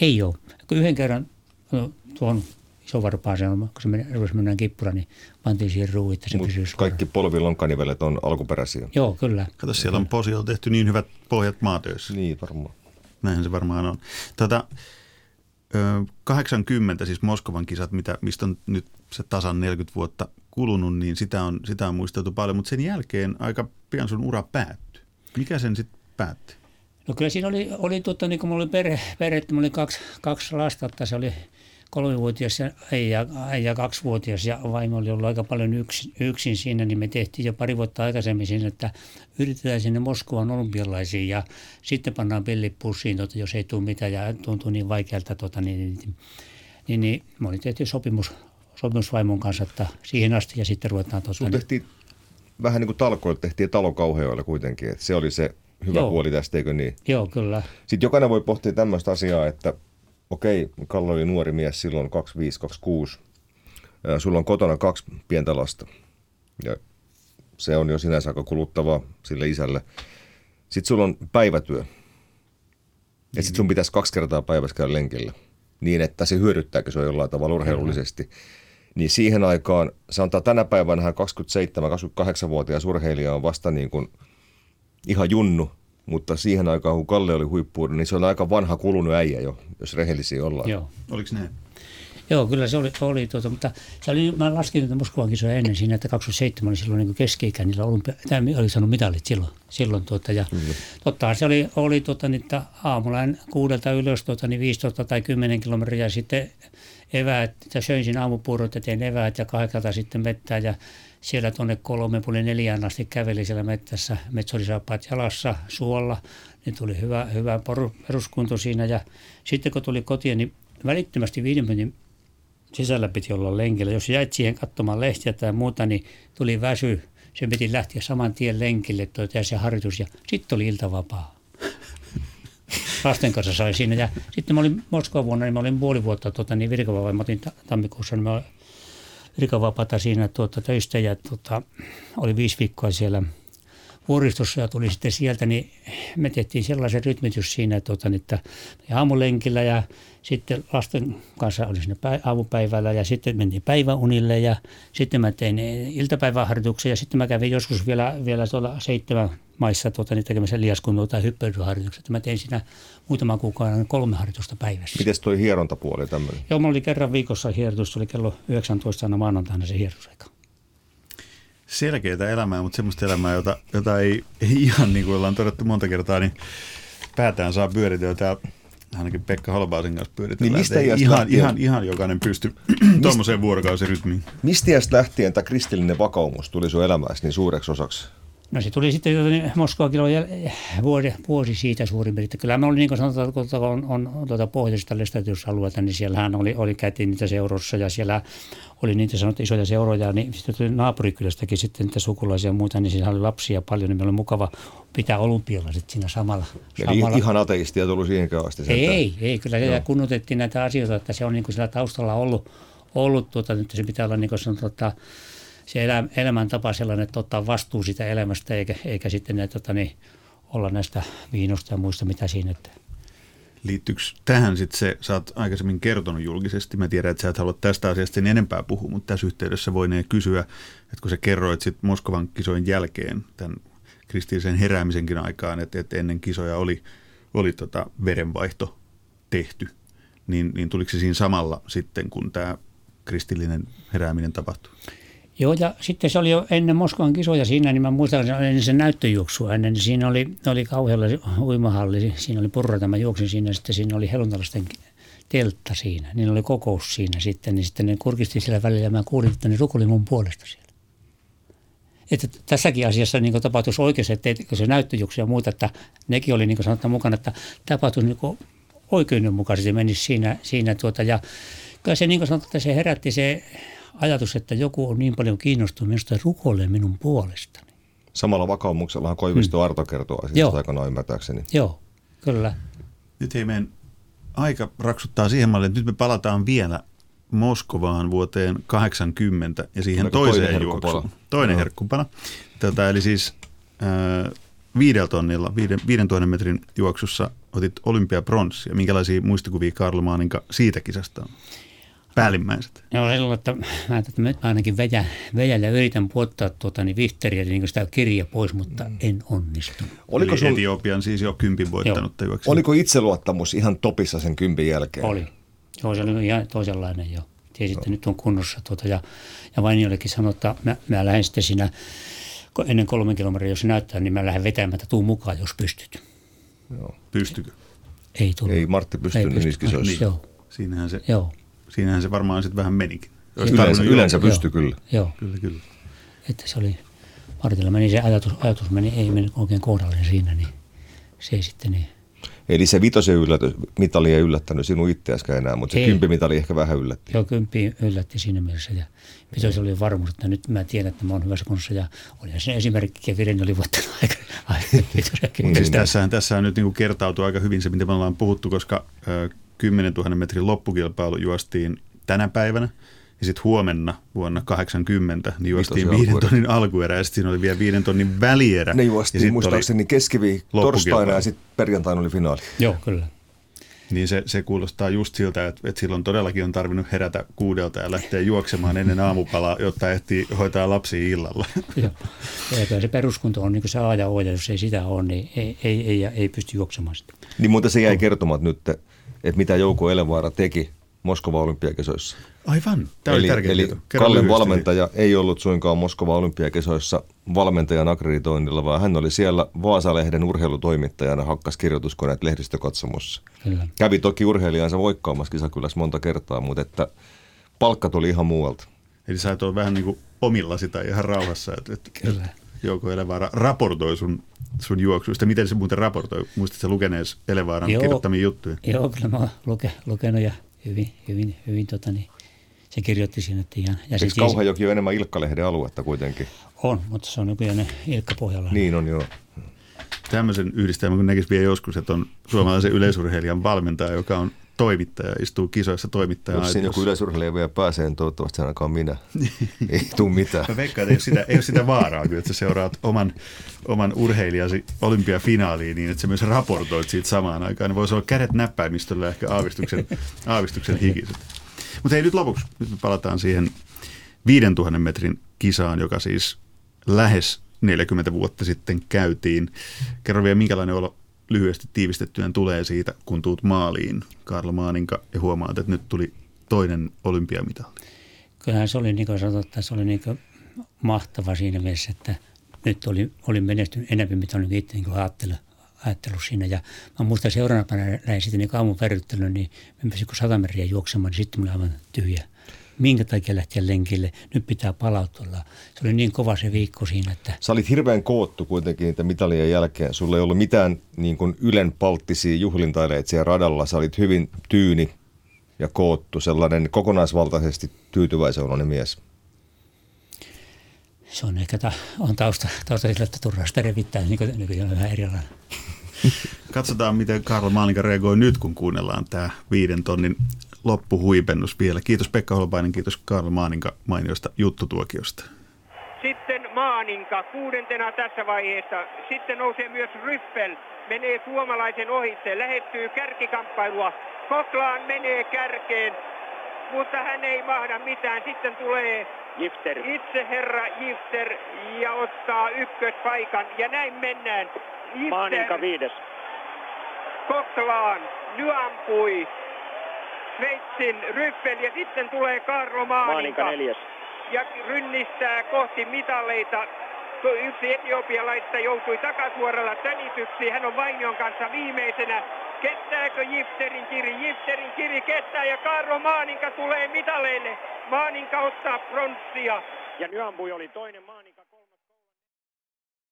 Ei ole. Kun yhden kerran no, tuon isovarpaaseen, kun se meni, rupesi mennään kippura, niin pantiin siihen ruuvi, että se Mut pysyy kaikki polvilonkkanivelet on alkuperäisiä. Joo, kyllä. Kato, siellä on Posiolla tehty niin hyvät pohjat maatöissä. Niin, varmaan. Näinhän se varmaan on. Tota, ö, 80, siis Moskovan kisat, mitä, mistä on nyt se tasan 40 vuotta kulunut, niin sitä on, sitä on muisteltu paljon, mutta sen jälkeen aika pian sun ura päättyi. Mikä sen sitten päätti? No kyllä siinä oli, oli totta, niin kuin mulla oli perhe, perhe että mulla oli kaksi, kaksi lasta, että se oli kolmivuotias ja äijä, äijä kaksivuotias ja vaimo oli ollut aika paljon yksin, yksin siinä, niin me tehtiin jo pari vuotta aikaisemmin siinä, että yritetään sinne Moskovan olympialaisiin ja sitten pannaan pillit pussiin, tota, jos ei tule mitään ja tuntuu niin vaikealta, tota, niin, niin, niin, niin me oli tehty sopimus, sopimus vaimon kanssa, että siihen asti ja sitten ruvetaan tota, Sun tehtiin vähän niin kuin talkoilla, tehtiin talokauheilla kuitenkin. Että se oli se hyvä Joo. puoli tästä, eikö niin? Joo, kyllä. Sitten jokainen voi pohtia tämmöistä asiaa, että okei, Kalle oli nuori mies silloin 25-26. Ää, Sulla on kotona kaksi pientä lasta. Ja se on jo sinänsä aika kuluttavaa sille isälle. Sitten sulla on päivätyö. Ja sitten sun pitäisi kaksi kertaa päivässä käydä lenkillä. Niin, että se hyödyttääkö se jollain tavalla urheilullisesti. Niin siihen aikaan, sanotaan tänä päivänä 27-28-vuotias urheilija on vasta niin kuin ihan junnu, mutta siihen aikaan, kun Kalle oli huippuun, niin se on aika vanha kulunut äijä jo, jos rehellisiä ollaan. Joo. Oliko näin? Joo, kyllä se oli, oli tuota, mutta se oli, mä laskin että Moskovan kisoja ennen siinä, että 27 oli silloin niin keski-ikä, niillä olympia, tämä oli saanut mitalit silloin. silloin tuota, ja totta se oli, oli tuota, niin, että aamulla en kuudelta ylös tuota, niin 15 tai 10 kilometriä ja sitten eväät, ja söin siinä aamupuurot ja tein eväät ja kahdeksalta sitten mettää ja siellä tuonne kolme puoli neljään asti käveli siellä mettässä, metsolisaapaat jalassa, suolla, niin tuli hyvä, hyvä peruskunto siinä ja sitten kun tuli kotiin, niin välittömästi viiden minuutin sisällä piti olla lenkillä. Jos jäit siihen katsomaan lehtiä tai muuta, niin tuli väsy. Se piti lähteä saman tien lenkille ja se harjoitus ja sitten oli iltavapaa. lasten kanssa sai siinä. Ja sitten mä olin Moskovan vuonna, niin mä olin puoli vuotta tuota, niin virkavapaa. Mä otin tammikuussa, niin mä virkavapaata siinä tuota, töistä ja tuota, oli viisi viikkoa siellä – vuoristossa ja tuli sitten sieltä, niin me tehtiin sellaisen rytmitys siinä, että, tuota, että aamulenkillä ja sitten lasten kanssa oli siinä aamupäivällä ja sitten mentiin päiväunille ja sitten mä tein iltapäiväharjoituksia ja sitten mä kävin joskus vielä, vielä tuolla seitsemän maissa tuota, niin tekemässä liaskuntoa tai hyppelyharjoituksia. Mä tein siinä muutaman kuukauden kolme harjoitusta päivässä. Miten toi hierontapuoli tämmöinen? Joo, mulla oli kerran viikossa hierotus, oli kello 19 aina maanantaina se hierotusaika selkeää elämää, mutta semmoista elämää, jota, jota ei, ei ihan niin kuin ollaan todettu monta kertaa, niin päätään saa pyöriteltyä ainakin Pekka Holbaasin kanssa pyöritellään. Niin mistä ihan, lähtien, ihan, ihan jokainen pysty tuommoiseen vuorokausirytmiin. Mistä lähtien tämä kristillinen vakaumus tuli sun elämässä niin suureksi osaksi? No se tuli sitten tuota, niin Moskovakin oli vuosi, vuosi siitä suurin piirtein. Kyllä mä olin niin kuin sanotaan, kun on, on tuota pohjoisesta lestatiusalueelta, niin siellähän oli, oli käytiin niitä seurossa ja siellä oli niitä sanottu isoja seuroja, niin sitten tuli naapurikylästäkin sitten niitä sukulaisia ja muuta, niin siellä oli lapsia paljon, niin meillä oli mukava pitää olympialaiset siinä samalla. Eli samalla. ihan ateistia tullut siihenkään asti? Ei, ei, ei, kyllä no. kunnotettiin näitä asioita, että se on niin kuin siellä taustalla ollut, ollut tuota, nyt se pitää olla niin kuin sanotaan, se elä, elämäntapa sellainen, että ottaa vastuu sitä elämästä eikä, eikä sitten ne, tota, niin, olla näistä viinosta ja muista mitä siinä. Että. Liittyykö tähän sitten se, sä oot aikaisemmin kertonut julkisesti, mä tiedän, että sä et halua tästä asiasta sen enempää puhua, mutta tässä yhteydessä voinee kysyä, että kun sä kerroit sitten Moskovan kisojen jälkeen, tämän kristillisen heräämisenkin aikaan, että, että ennen kisoja oli, oli tota verenvaihto tehty, niin, niin tuliko se siinä samalla sitten, kun tämä kristillinen herääminen tapahtui? Joo, ja sitten se oli jo ennen Moskovan kisoja siinä, niin mä muistan, että ennen sen näyttöjuoksua ennen, niin siinä oli, oli kauhealla uimahalli, siinä oli purra tämä juoksin siinä, sitten siinä oli heluntalaisten teltta siinä, niin oli kokous siinä sitten, niin sitten ne kurkisti siellä välillä ja mä kuulin, että ne rukuli mun puolesta siellä. Että tässäkin asiassa niin tapahtuisi oikein, että se näyttöjuoksu ja muuta, että nekin oli niin sanottu mukana, että tapahtuisi niin oikeudenmukaisesti menisi siinä, siinä tuota, ja kyllä se niin sanottu, että se herätti se ajatus, että joku on niin paljon kiinnostunut minusta rukoilee minun puolestani. Samalla vakaumuksellahan Koivisto hmm. Arto kertoo asiasta aika noin ymmärtääkseni. Joo, kyllä. Nyt ei meidän aika raksuttaa siihen malliin, että nyt me palataan vielä Moskovaan vuoteen 80 ja siihen Oliko toiseen juoksuun. Toinen no. herkkupala. Tätä, eli siis äh, viidellä tonnilla, viiden, viiden tuhannen metrin juoksussa otit olympiapronssia. Minkälaisia muistikuvia Karl Maaninka siitä kisasta on? Päällimmäiset? Joo, silloin, että mä, että mä ainakin vetä, vedän ja yritän puottaa tuota, niin Vihteriä, niin sitä kirja pois, mutta mm. en onnistu. Oliko sun... Etiopian siis jo kympin voittanut juoksi? Oliko itseluottamus ihan topissa sen kympin jälkeen? Oli. Joo, se oli ihan toisenlainen jo. Tiesin, että nyt on kunnossa. Tuota, ja, ja vain jollekin sanoi, että mä, mä lähden sitten siinä ennen kolmen kilometriä, jos näyttää, niin mä lähden vetämään, että tuu mukaan, jos pystyt. Joo. Pystykö? Ei tullut. Ei Martti pystynyt niissä kisoissa. Niin. Joo. Siinähän se Joo siinähän se varmaan sitten vähän menikin. yleensä, yleensä pysty kyllä. Joo. Kyllä, kyllä. Että se oli, Martilla meni se ajatus, ajatus meni, ei meni oikein kohdalle siinä, niin se ei sitten niin. Eli se vitosen yllätys, mitali ei yllättänyt sinun itseäskään enää, mutta se kympimitali ehkä vähän yllätti. Joo, kymppi yllätti siinä mielessä. Ja vitosi oli varmuus, että nyt mä tiedän, että mä oon hyvässä kunnossa. Ja oli se esimerkki, ja Viren oli voittanut aika, aika siis tässähän, tässähän nyt niin kertautuu aika hyvin se, mitä me ollaan puhuttu, koska 10 000 metrin loppukilpailu juostiin tänä päivänä. Ja sitten huomenna vuonna 80 niin juostiin viiden tonnin alkuerä ja sitten siinä oli vielä viiden tonnin välierä. Ne juostiin muistaakseni keskiviikko torstaina ja sitten perjantaina oli finaali. Joo, kyllä. Niin se, se kuulostaa just siltä, että, että silloin todellakin on tarvinnut herätä kuudelta ja lähteä juoksemaan ennen aamupalaa, jotta ehtii hoitaa lapsi illalla. Joo. Ja se peruskunto on niin kuin se A ja O, ja jos ei sitä ole, niin ei, ei, ei, ei pysty juoksemaan sitä. Niin, mutta se jäi kertomaan nyt, että mitä Jouko Elevaara teki Moskova olympiakisoissa. Aivan, tämä eli, tärkeä Eli Kallen valmentaja ei ollut suinkaan Moskova olympiakisoissa valmentajan akkreditoinnilla, vaan hän oli siellä Vaasalehden urheilutoimittajana, hakkas kirjoituskoneet lehdistökatsomussa. Kyllä. Kävi toki urheilijansa voikkaamassa kisakylässä monta kertaa, mutta että palkka tuli ihan muualta. Eli sä et ole vähän niin kuin omilla sitä ihan rauhassa, että, että Kyllä. Jouko Elevaara raportoi sun, sun juoksuista. Miten se muuten raportoi? Muistatko lukeneesi Elevaaran Joo. kirjoittamia juttuja? Joo, kyllä mä oon luke, lukenut ja hyvin, hyvin, hyvin tota, niin, se kirjoitti sinne. Että ihan, ja Eikö Kauhajoki ole enemmän Ilkka-lehden aluetta kuitenkin? On, mutta se on nykyään Ilkka-pohjalla. Niin on, joo. tämmöisen yhdistelmän, kun näkisi vielä joskus, että on suomalaisen yleisurheilijan valmentaja, joka on toimittaja, istuu kisoissa toimittaja. Jos siinä joku yleisurheilija vielä pääsee, niin toivottavasti ainakaan minä. ei tule mitään. Mä veikkaan, että ei ole sitä, ei ole sitä vaaraa, että sä seuraat oman, oman urheilijasi olympiafinaaliin niin, että sä myös raportoit siitä samaan aikaan. Ne voisi olla kädet näppäimistöllä ehkä aavistuksen, aavistuksen hikiset. Mutta hei nyt lopuksi, nyt me palataan siihen 5000 metrin kisaan, joka siis lähes 40 vuotta sitten käytiin. Kerro vielä, minkälainen olo lyhyesti tiivistettyen tulee siitä, kun tuut maaliin, Karl Maaninka, ja huomaat, että nyt tuli toinen olympiamitali? Kyllähän se oli, niin kuin sanotaan, se oli niin mahtava siinä mielessä, että nyt oli, oli menestynyt enemmän, mitä olin itse niin ajattellut, ajattellut siinä. Ja mä muistan seuraavana päivänä sitten niin aamun niin mä pääsin kun sata metriä juoksemaan, niin sitten mulla aivan tyhjä minkä takia lähteä lenkille, nyt pitää palautua. Se oli niin kova se viikko siinä, että... Sä olit hirveän koottu kuitenkin niitä mitalien jälkeen. Sulla ei ollut mitään niin kuin ylen palttisia juhlintaileita siellä radalla. Sä olit hyvin tyyni ja koottu, sellainen kokonaisvaltaisesti tyytyväisen mies. Se on ehkä ta, on tausta, tausta sillä, että turhaa sitä revittää, niin kuin nykyään on vähän erilainen. Katsotaan, miten Karl Maalinka reagoi nyt, kun kuunnellaan tämä viiden tonnin loppuhuipennus vielä. Kiitos Pekka Holpainen, kiitos Karl Maaninka mainiosta juttutuokiosta. Sitten Maaninka kuudentena tässä vaiheessa. Sitten nousee myös Ryffel. Menee suomalaisen ohitse, lähettyy kärkikamppailua. Koklaan menee kärkeen, mutta hän ei mahda mitään. Sitten tulee Gifter. itse herra Gifter ja ottaa ykköspaikan. Ja näin mennään. Gifter, Maaninka viides. Koklaan nyampui Sveitsin Ryffel ja sitten tulee Karlo Maaninka. Maaninka neljäs. Ja rynnistää kohti mitaleita. Yksi etiopialaista joutui takasuoralla tönityksi. Hän on Vainion kanssa viimeisenä. Kestääkö Jifterin kiri? Jifterin kiri kestää ja Karlo Maaninka tulee mitaleille. Maaninka ottaa pronssia. Ja Nyambui oli toinen maa.